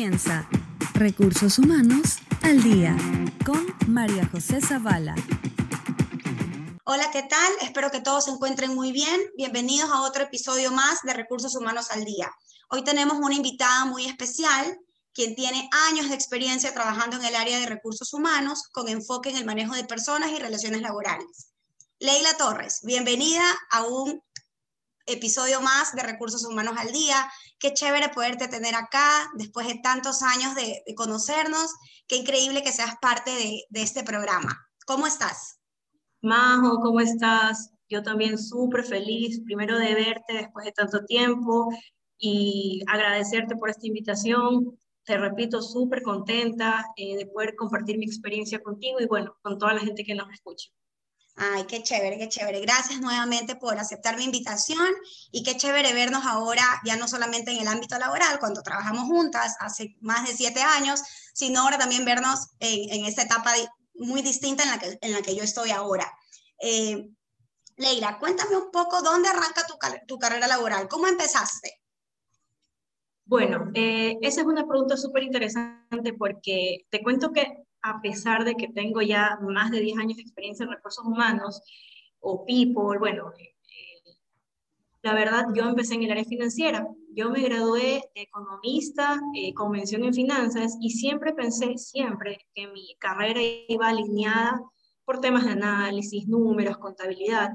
comienza Recursos Humanos al Día con María José Zavala. Hola, ¿qué tal? Espero que todos se encuentren muy bien. Bienvenidos a otro episodio más de Recursos Humanos al Día. Hoy tenemos una invitada muy especial, quien tiene años de experiencia trabajando en el área de recursos humanos con enfoque en el manejo de personas y relaciones laborales. Leila Torres, bienvenida a un episodio más de Recursos Humanos al Día. Qué chévere poderte tener acá después de tantos años de, conocernos. Qué increíble que seas parte de, de este programa. ¿Cómo estás? Majo, ¿cómo estás? Yo también súper feliz, primero de verte después de tanto tiempo y agradecerte por esta invitación. Te repito, súper contenta eh, de poder compartir mi experiencia contigo y bueno, con toda la gente que nos escucha. Ay, qué chévere, qué chévere. Gracias nuevamente por aceptar mi invitación y qué chévere vernos ahora, ya no solamente en el ámbito laboral, cuando trabajamos juntas hace más de siete años, sino ahora también vernos en, esta etapa muy distinta en la que, en la que yo estoy ahora. Eh, Leila, cuéntame un poco dónde arranca tu, tu carrera laboral, ¿cómo empezaste? Bueno, eh, esa es una pregunta súper interesante porque te cuento que a pesar de que tengo ya más de 10 años de experiencia en recursos humanos o people, bueno, eh, la verdad yo empecé en el área financiera. Yo me gradué de economista, eh, convención en finanzas y siempre pensé, siempre, que mi carrera iba alineada por temas de análisis, números, contabilidad.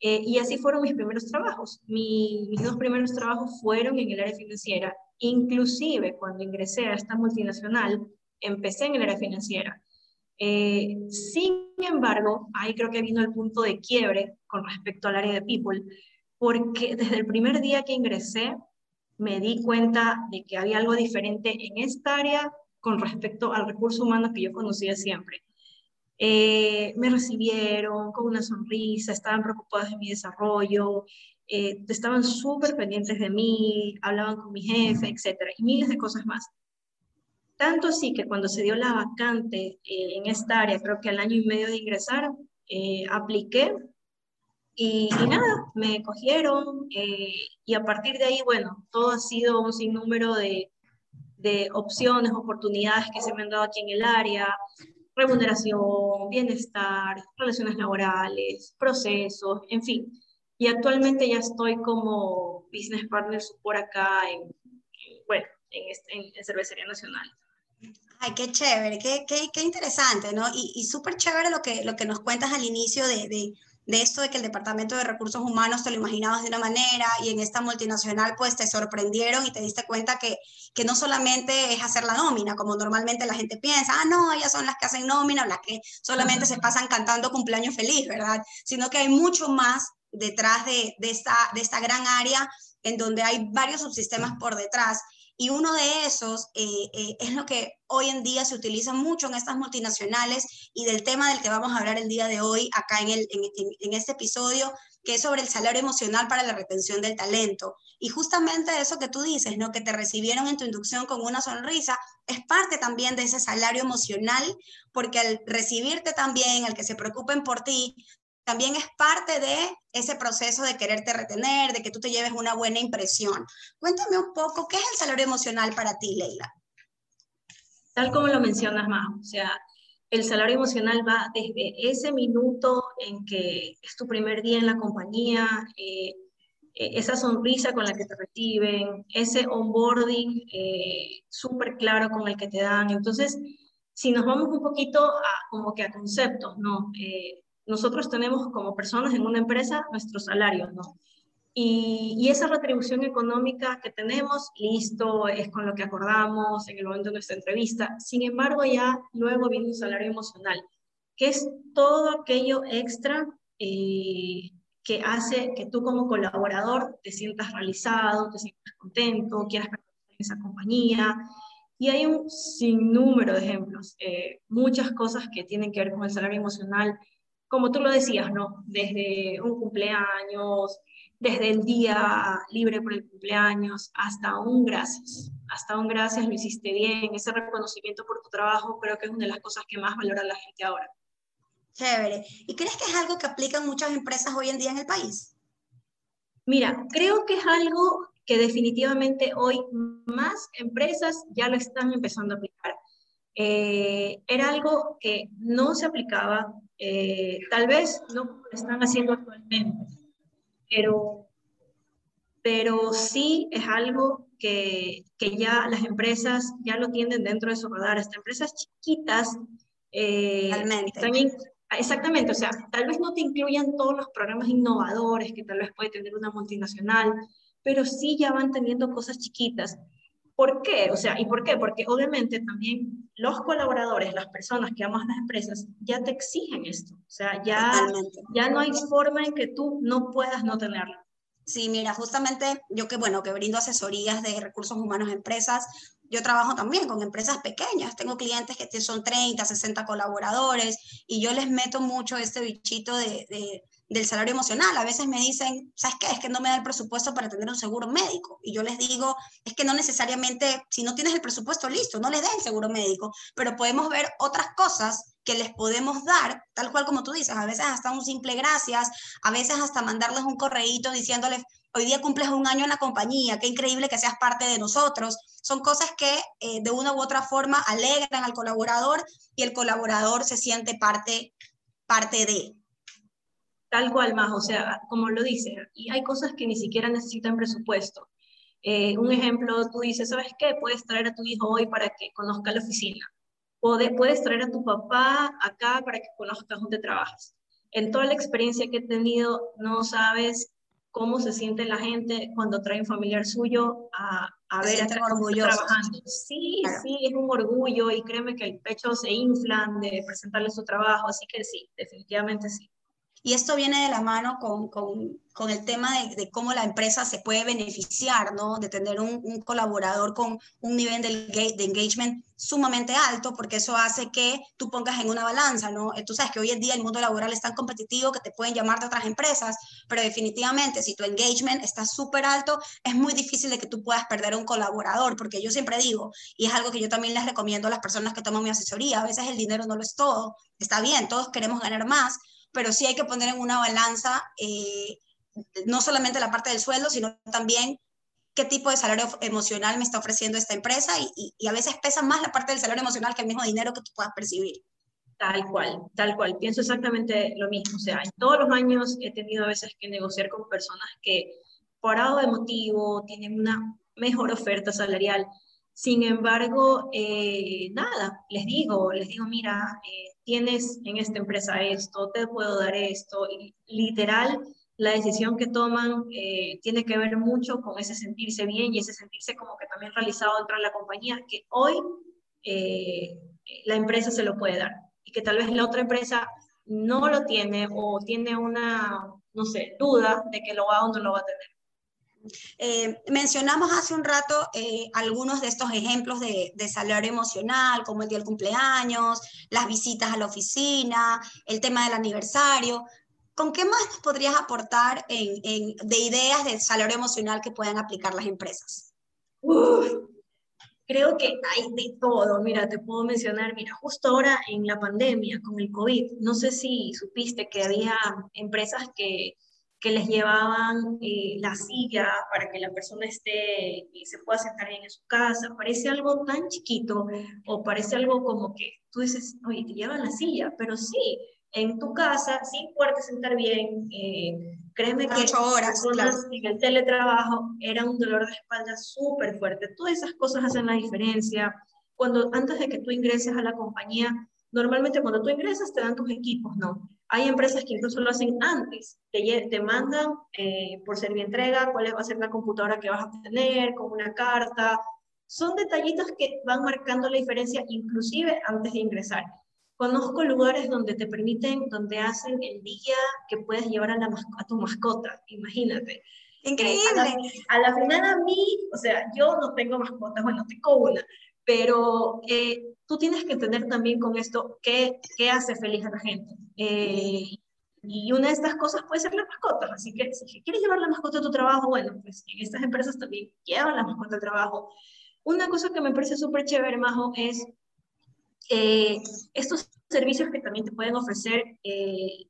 Eh, y así fueron mis primeros trabajos. mis dos primeros trabajos fueron en el área financiera. Inclusive cuando ingresé a esta multinacional, empecé en el área financiera. Eh, sin embargo, ahí creo que vino el punto de quiebre con respecto al área de people, porque desde el primer día que ingresé me di cuenta de que había algo diferente en esta área con respecto al recurso humano que yo conocía siempre. Eh, me recibieron con una sonrisa, estaban preocupados de mi desarrollo, eh, estaban súper pendientes de mí, hablaban con mi jefe, etcétera, y miles de cosas más. Tanto así que cuando se dio la vacante eh, en esta área, creo que al año y medio de ingresar, eh, apliqué y, nada, me cogieron eh, y a partir de ahí, bueno, todo ha sido un sinnúmero de, de opciones, oportunidades que se me han dado aquí en el área, remuneración, bienestar, relaciones laborales, procesos, en fin. Y actualmente ya estoy como business partner por acá en, bueno, en, este, en Cervecería Nacional. Ay, qué chévere, qué, qué, qué interesante, ¿no? Y, y súper chévere lo que, lo que nos cuentas al inicio de, de, de, esto de que el Departamento de Recursos Humanos te lo imaginabas de una manera y en esta multinacional pues te sorprendieron y te diste cuenta que, que no solamente es hacer la nómina, como normalmente la gente piensa, ah, no, ellas son las que hacen nómina las que solamente se pasan cantando cumpleaños feliz, ¿verdad? Sino que hay mucho más detrás de, de, esta, de esta gran área en donde hay varios subsistemas por detrás y uno de esos eh, eh, es lo que hoy en día se utiliza mucho en estas multinacionales y del tema del que vamos a hablar el día de hoy acá en, el, en, este episodio, que es sobre el salario emocional para la retención del talento. Y justamente eso que tú dices, ¿no? Que te recibieron en tu inducción con una sonrisa, es parte también de ese salario emocional, porque al recibirte también, al que se preocupen por ti, también es parte de ese proceso de quererte retener, de que tú te lleves una buena impresión. Cuéntame un poco, ¿qué es el salario emocional para ti, Leila? Tal como lo mencionas, más, o sea, el salario emocional va desde ese minuto en que es tu primer día en la compañía, eh, eh, esa sonrisa con la que te reciben, ese onboarding eh, súper claro con el que te dan. Entonces, si nos vamos un poquito a, como que a conceptos, ¿no? Nosotros tenemos como personas en una empresa nuestros salarios, ¿no? Y, esa retribución económica que tenemos, listo, es con lo que acordamos en el momento de nuestra entrevista. Sin embargo, ya luego viene un salario emocional, que es todo aquello extra eh, que hace que tú como colaborador te sientas realizado, te sientas contento, quieras pertenecer en esa compañía. Y hay un sinnúmero de ejemplos, eh, muchas cosas que tienen que ver con el salario emocional como tú lo decías, ¿no? Desde un cumpleaños, desde el día libre por el cumpleaños, hasta un gracias. Hasta un gracias, lo hiciste bien. Ese reconocimiento por tu trabajo creo que es una de las cosas que más valora la gente ahora. Chévere. ¿Y crees que es algo que aplican muchas empresas hoy en día en el país? Mira, creo que es algo que definitivamente hoy más empresas ya lo están empezando a aplicar. Eh, era algo que no se aplicaba, eh, tal vez no lo están haciendo actualmente, pero, pero sí es algo que, que ya las empresas ya lo tienen dentro de su radar. Hasta empresas chiquitas eh, exactamente, o sea, tal vez no te incluyan todos los programas innovadores que tal vez puede tener una multinacional, pero sí ya van teniendo cosas chiquitas. ¿Por qué? O sea, ¿y por qué? Porque obviamente también los colaboradores, las personas que amas las empresas, ya te exigen esto. O sea, ya, ya no hay forma en que tú no puedas no tenerlo. Sí, mira, justamente yo que, bueno, que brindo asesorías de recursos humanos a empresas, yo trabajo también con empresas pequeñas, tengo clientes que son 30, 60 colaboradores y yo les meto mucho este bichito de, del salario emocional. A veces me dicen, ¿sabes qué? Es que no me da el presupuesto para tener un seguro médico. Y yo les digo, es que no necesariamente, si no tienes el presupuesto listo, no les des el seguro médico, pero podemos ver otras cosas que les podemos dar, tal cual como tú dices, a veces hasta un simple gracias, a veces hasta mandarles un correíto diciéndoles, hoy día cumples un año en la compañía, qué increíble que seas parte de nosotros. Son cosas que eh, de una u otra forma alegran al colaborador y el colaborador se siente parte, parte de. Tal cual más, o sea, como lo dice, y hay cosas que ni siquiera necesitan presupuesto. Eh, un ejemplo, tú dices, ¿sabes qué? Puedes traer a tu hijo hoy para que conozca la oficina. puedes traer a tu papá acá para que conozcas dónde trabajas. En toda la experiencia que he tenido, no sabes cómo se siente la gente cuando trae un familiar suyo a, a ver a trabajando. Sí, sí, es un orgullo y créeme que el pecho se inflan de presentarle su trabajo, así que sí, definitivamente sí. Y esto viene de la mano con, con, con el tema de, cómo la empresa se puede beneficiar, ¿no? De tener un, colaborador con un nivel de, engagement sumamente alto, porque eso hace que tú pongas en una balanza, ¿no? Tú sabes que hoy en día el mundo laboral es tan competitivo que te pueden llamar de otras empresas, pero definitivamente si tu engagement está súper alto, es muy difícil de que tú puedas perder un colaborador, porque yo siempre digo, y es algo que yo también les recomiendo a las personas que toman mi asesoría, a veces el dinero no lo es todo, está bien, todos queremos ganar más, pero sí hay que poner en una balanza eh, no solamente la parte del sueldo, sino también qué tipo de salario emocional me está ofreciendo esta empresa y, a veces pesa más la parte del salario emocional que el mismo dinero que tú puedas percibir. Tal cual, tal cual. Pienso exactamente lo mismo. O sea, en todos los años he tenido a veces que negociar con personas que por algo de motivo tienen una mejor oferta salarial. Sin embargo, eh, nada, les digo, les digo, mira, eh, tienes en esta empresa esto, te puedo dar esto, y literal, la decisión que toman eh, tiene que ver mucho con ese sentirse bien y ese sentirse como que también realizado dentro de la compañía, que hoy eh, la empresa se lo puede dar y que tal vez la otra empresa no lo tiene o tiene una, no sé, duda de que lo va o no lo va a tener. Eh, mencionamos hace un rato eh, algunos de estos ejemplos de, de, salario emocional, como el día del cumpleaños, las visitas a la oficina, el tema del aniversario. ¿Con qué más nos podrías aportar en, en, de ideas de salario emocional que puedan aplicar las empresas? Uf, creo que hay de todo. Mira, te puedo mencionar, mira, justo ahora en la pandemia con el COVID, no sé si supiste que había empresas que que les llevaban eh, la silla para que la persona esté y se pueda sentar bien en su casa. Parece algo tan chiquito o parece algo como que tú dices, oye, te llevan la silla, pero sí, en tu casa, sin poderte sentar bien, eh, créeme que ocho horas, claro. en el teletrabajo era un dolor de espalda súper fuerte. Todas esas cosas hacen la diferencia. Cuando antes de que tú ingreses a la compañía, normalmente cuando tú ingresas te dan tus equipos, ¿no? Hay empresas que incluso lo hacen antes, te, te mandan eh, por entrega cuál va a ser la computadora que vas a tener, con una carta. Son detallitos que van marcando la diferencia inclusive antes de ingresar. Conozco lugares donde te permiten, donde hacen el día que puedes llevar a, la a tu mascota, imagínate. Increíble. Eh, a, la, a, la, final a mí, o sea, yo no tengo mascotas, bueno, tengo una, pero eh, tú tienes que entender también con esto qué, qué hace feliz a la gente. Eh, y una de estas cosas puede ser la mascota. Así que si quieres llevar la mascota a tu trabajo, bueno, pues en estas empresas también llevan la mascota al trabajo. Una cosa que me parece súper chévere, Majo, es eh, estos servicios que también te pueden ofrecer y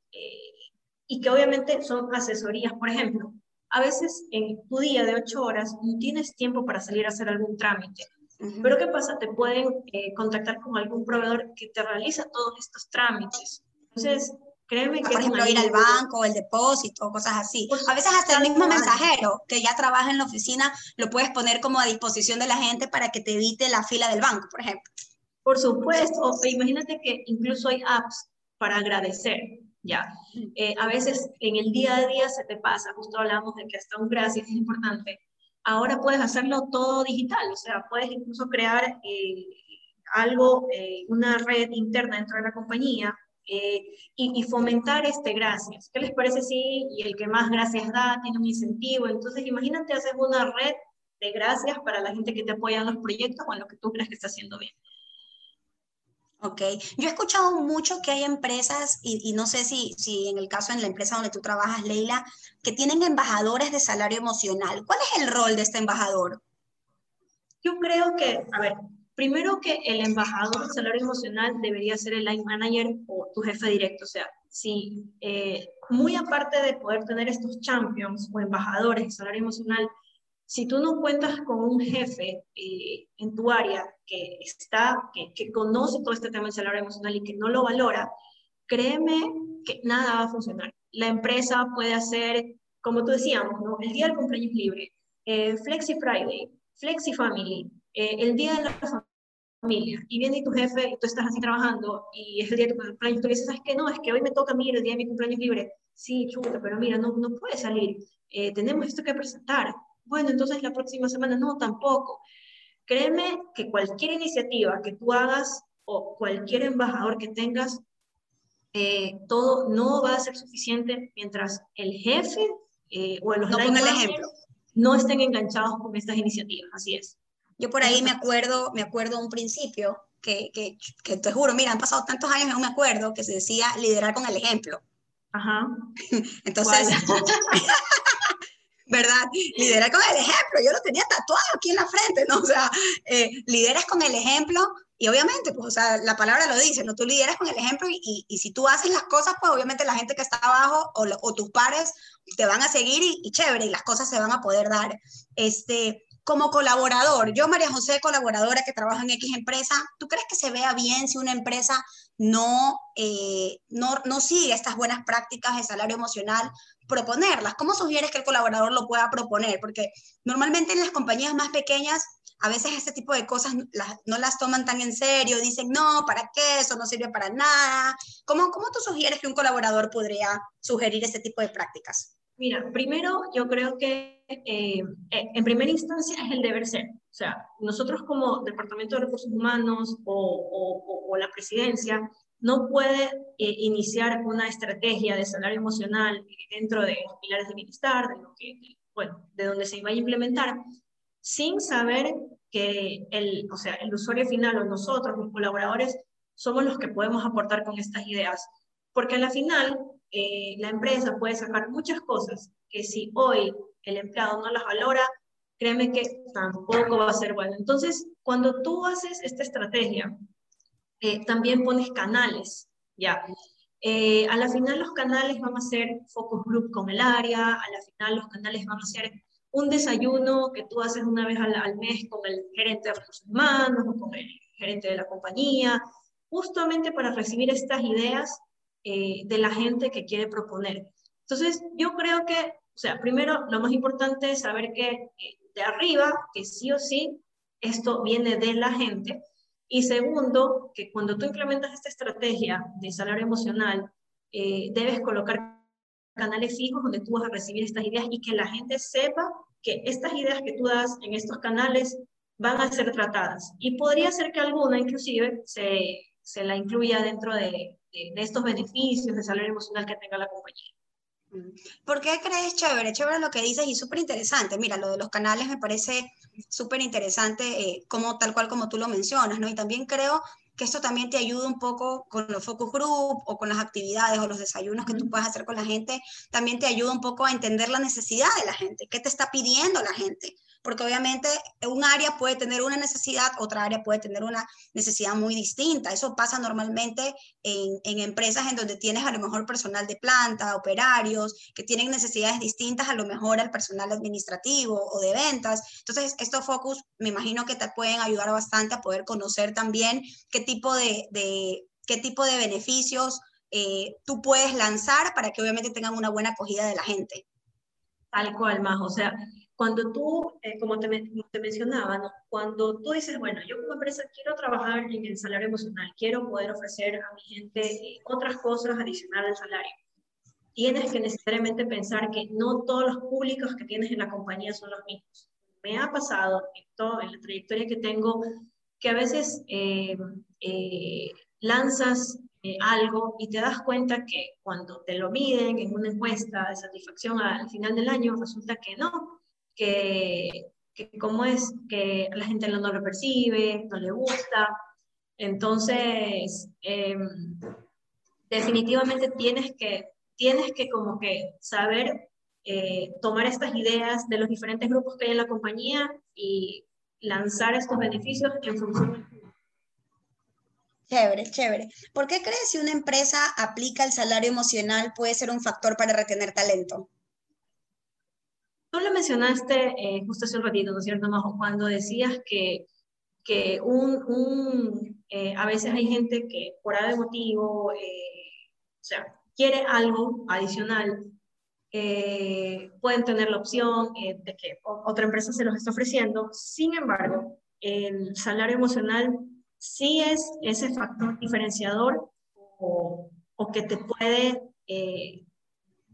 que obviamente son asesorías. Por ejemplo, A veces en tu día de ocho horas no tienes tiempo para salir a hacer algún trámite. Pero ¿qué pasa? Te pueden eh, contactar con algún proveedor que te realiza todos estos trámites. Entonces, créeme que... Por ejemplo, ir al banco, el depósito, cosas así. a veces hasta el mismo mensajero que ya trabaja en la oficina lo puedes poner como a disposición de la gente para que te evite la fila del banco, por ejemplo. Por supuesto, o imagínate que incluso hay apps para agradecer, ¿ya? Eh, a veces en el día a día se te pasa, justo hablamos de que hasta un gracias es importante, ahora puedes hacerlo todo digital, o sea, puedes incluso crear eh, algo, eh, una red interna dentro de la compañía y, y, fomentar este gracias. ¿Qué les parece si y el que más gracias da tiene un incentivo? Entonces, imagínate hacer una red de gracias para la gente que te apoya en los proyectos o en lo que tú crees que está haciendo bien. Ok, yo he escuchado mucho que hay empresas, y, no sé si, en el caso en la empresa donde tú trabajas, Leila, que tienen embajadores de salario emocional. ¿Cuál es el rol de este embajador? Yo creo que, a ver, primero que el embajador de salario emocional debería ser el line manager o tu jefe directo. O sea, si eh, muy aparte de poder tener estos champions o embajadores de salario emocional, si tú no cuentas con un jefe eh, en tu área que está, que, que, conoce todo este tema del salario emocional y que no lo valora, créeme que nada va a funcionar. La empresa puede hacer, como tú decíamos, ¿no? el día del cumpleaños libre, eh, Flexi Friday, Flexi Family, eh, el día de la familia, y viene tu jefe y tú estás así trabajando y es el día de tu cumpleaños, tú dices, ¿sabes qué? No, es que hoy me toca a mí el día de mi cumpleaños libre. Sí, chuta, pero mira, no, no puede salir. tenemos esto que presentar bueno, entonces la próxima semana no, tampoco. Créeme que cualquier iniciativa que tú hagas o cualquier embajador que tengas, eh, todo no va a ser suficiente mientras el jefe eh, o los no, el ejemplo. no estén enganchados con estas iniciativas. Así es. Yo por ahí me acuerdo, me acuerdo un principio que, que, que, te juro, mira, han pasado tantos años, no me acuerdo, que se decía liderar con el ejemplo. Ajá. Entonces, ¿verdad? Lidera con el ejemplo. Yo lo tenía tatuado aquí en la frente, ¿no? O sea, eh, lideras con el ejemplo y obviamente, pues, o sea, la palabra lo dice, ¿no? Tú lideras con el ejemplo y, y, si tú haces las cosas, pues obviamente la gente que está abajo o, o tus pares te van a seguir y, y, chévere, y las cosas se van a poder dar. Este, como colaborador, yo, María José, colaboradora que trabaja en X empresa, ¿tú crees que se vea bien si una empresa no, eh, no, no sigue estas buenas prácticas de salario emocional proponerlas? ¿Cómo sugieres que el colaborador lo pueda proponer? Porque normalmente en las compañías más pequeñas a veces este tipo de cosas no las toman tan en serio, dicen, no, ¿para qué? Eso no sirve para nada. ¿Cómo, cómo tú sugieres que un colaborador podría sugerir ese tipo de prácticas? Mira, primero yo creo que eh, eh, en primera instancia es el deber ser. O sea, nosotros como Departamento de Recursos Humanos o la presidencia no puede eh, iniciar una estrategia de salario emocional dentro de los pilares de bienestar, de, lo que, bueno, de donde se va a implementar, sin saber que el, o sea, el usuario final o nosotros, los colaboradores, somos los que podemos aportar con estas ideas. Porque a la final, eh, la empresa puede sacar muchas cosas que si hoy el empleado no las valora, créeme que tampoco va a ser bueno. Entonces, cuando tú haces esta estrategia eh, también pones canales, ¿ya? Eh, a la final los canales van a ser focus group con el área, a la final los canales van a ser un desayuno que tú haces una vez al, mes con el gerente de recursos humanos o con el gerente de la compañía, justamente para recibir estas ideas eh, de la gente que quiere proponer. Entonces, yo creo que, o sea, primero, lo más importante es saber que de arriba, que sí o sí, esto viene de la gente, y segundo, que cuando tú implementas esta estrategia de salario emocional, eh, debes colocar canales fijos donde tú vas a recibir estas ideas y que la gente sepa que estas ideas que tú das en estos canales van a ser tratadas. Y podría ser que alguna inclusive se, se la incluya dentro de, de, de estos beneficios de salario emocional que tenga la compañía. ¿Por qué crees chévere? Chévere lo que dices y súper interesante. Mira, lo de los canales me parece súper interesante, eh, como, tal cual como tú lo mencionas, ¿no? Y también creo que esto también te ayuda un poco con los focus group o con las actividades o los desayunos que tú puedes hacer con la gente, también te ayuda un poco a entender la necesidad de la gente, qué te está pidiendo la gente. Porque obviamente un área puede tener una necesidad, otra área puede tener una necesidad muy distinta. Eso pasa normalmente en, en empresas en donde tienes a lo mejor personal de planta, operarios, que tienen necesidades distintas a lo mejor al personal administrativo o de ventas. Entonces, estos focus me imagino que te pueden ayudar bastante a poder conocer también qué tipo de, de qué tipo de beneficios eh, tú puedes lanzar para que obviamente tengan una buena acogida de la gente. Tal cual, más. O sea, cuando tú, eh, como te, te mencionaba, ¿no? cuando tú dices, bueno, yo como empresa quiero trabajar en el salario emocional, quiero poder ofrecer a mi gente eh, otras cosas adicionales al salario, tienes que necesariamente pensar que no todos los públicos que tienes en la compañía son los mismos. Me ha pasado en, todo, en la trayectoria que tengo que a veces eh, lanzas algo y te das cuenta que cuando te lo miden en una encuesta de satisfacción al final del año, resulta que no, que, que cómo es que la gente no lo percibe, no le gusta. Entonces, em, definitivamente tienes que, tienes que como que saber eh, tomar estas ideas de los diferentes grupos que hay en la compañía y lanzar estos beneficios en función Chévere, chévere. ¿Por qué crees que una empresa aplica el salario emocional puede ser un factor para retener talento? Tú lo mencionaste eh, justo hace un ratito, ¿no es cierto, Majo? Cuando decías que, que un, un eh, a veces hay gente que por algún motivo, eh, o sea, quiere algo adicional, pueden tener la opción de que otra empresa se los está ofreciendo. Sin embargo, el salario emocional sí es ese factor diferenciador o, o que te puede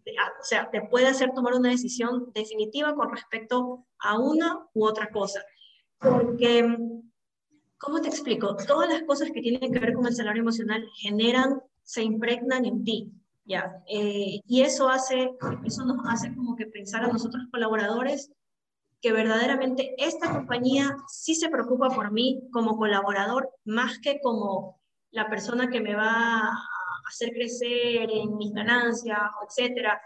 o sea, te puede hacer tomar una decisión definitiva con respecto a una u otra cosa. Porque, ¿cómo te explico? Todas las cosas que tienen que ver con el salario emocional generan, se impregnan en ti. ¿ya? Eh, y eso, hace, eso nos hace como que pensar a nosotros colaboradores que verdaderamente esta compañía sí se preocupa por mí como colaborador más que como la persona que me va hacer crecer en mis ganancias, etcétera.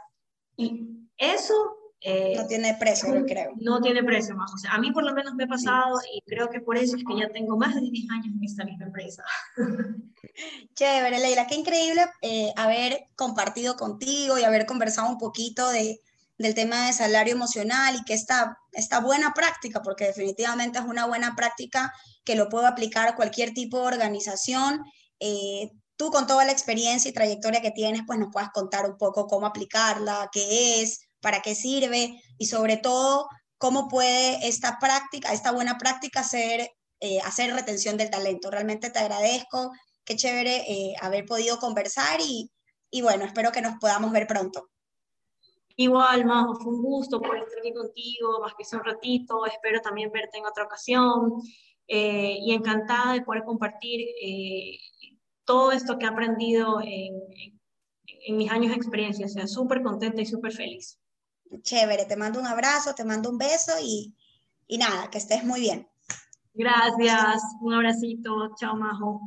Y eso... Eh, no tiene precio, yo creo. No tiene precio más. O sea, a mí por lo menos me ha pasado y creo que por eso es que ya tengo más de 10 años en esta misma empresa. Chévere, Leila, qué increíble eh, haber compartido contigo y haber conversado un poquito de, del tema de salario emocional y que esta, esta buena práctica, porque definitivamente es una buena práctica que lo puedo aplicar a cualquier tipo de organización, eh, tú con toda la experiencia y trayectoria que tienes, pues nos puedas contar un poco cómo aplicarla, qué es, para qué sirve y sobre todo cómo puede esta práctica, esta buena práctica hacer, eh, hacer retención del talento. Realmente te agradezco, qué chévere eh, haber podido conversar y, y bueno, espero que nos podamos ver pronto. Igual, Majo, fue un gusto poder estar aquí contigo, más que sea un ratito, espero también verte en otra ocasión eh, y encantada de poder compartir todo esto que he aprendido en, en, mis años de experiencia. O sea, súper contenta y súper feliz. Chévere, te mando un abrazo, te mando un beso y, y nada, que estés muy bien. Gracias, un abracito, chao Majo.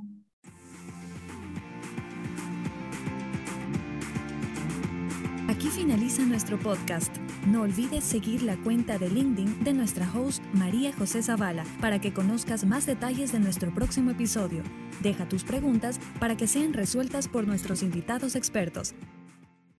Aquí finaliza nuestro podcast. No olvides seguir la cuenta de LinkedIn de nuestra host María José Zavala para que conozcas más detalles de nuestro próximo episodio. Deja tus preguntas para que sean resueltas por nuestros invitados expertos.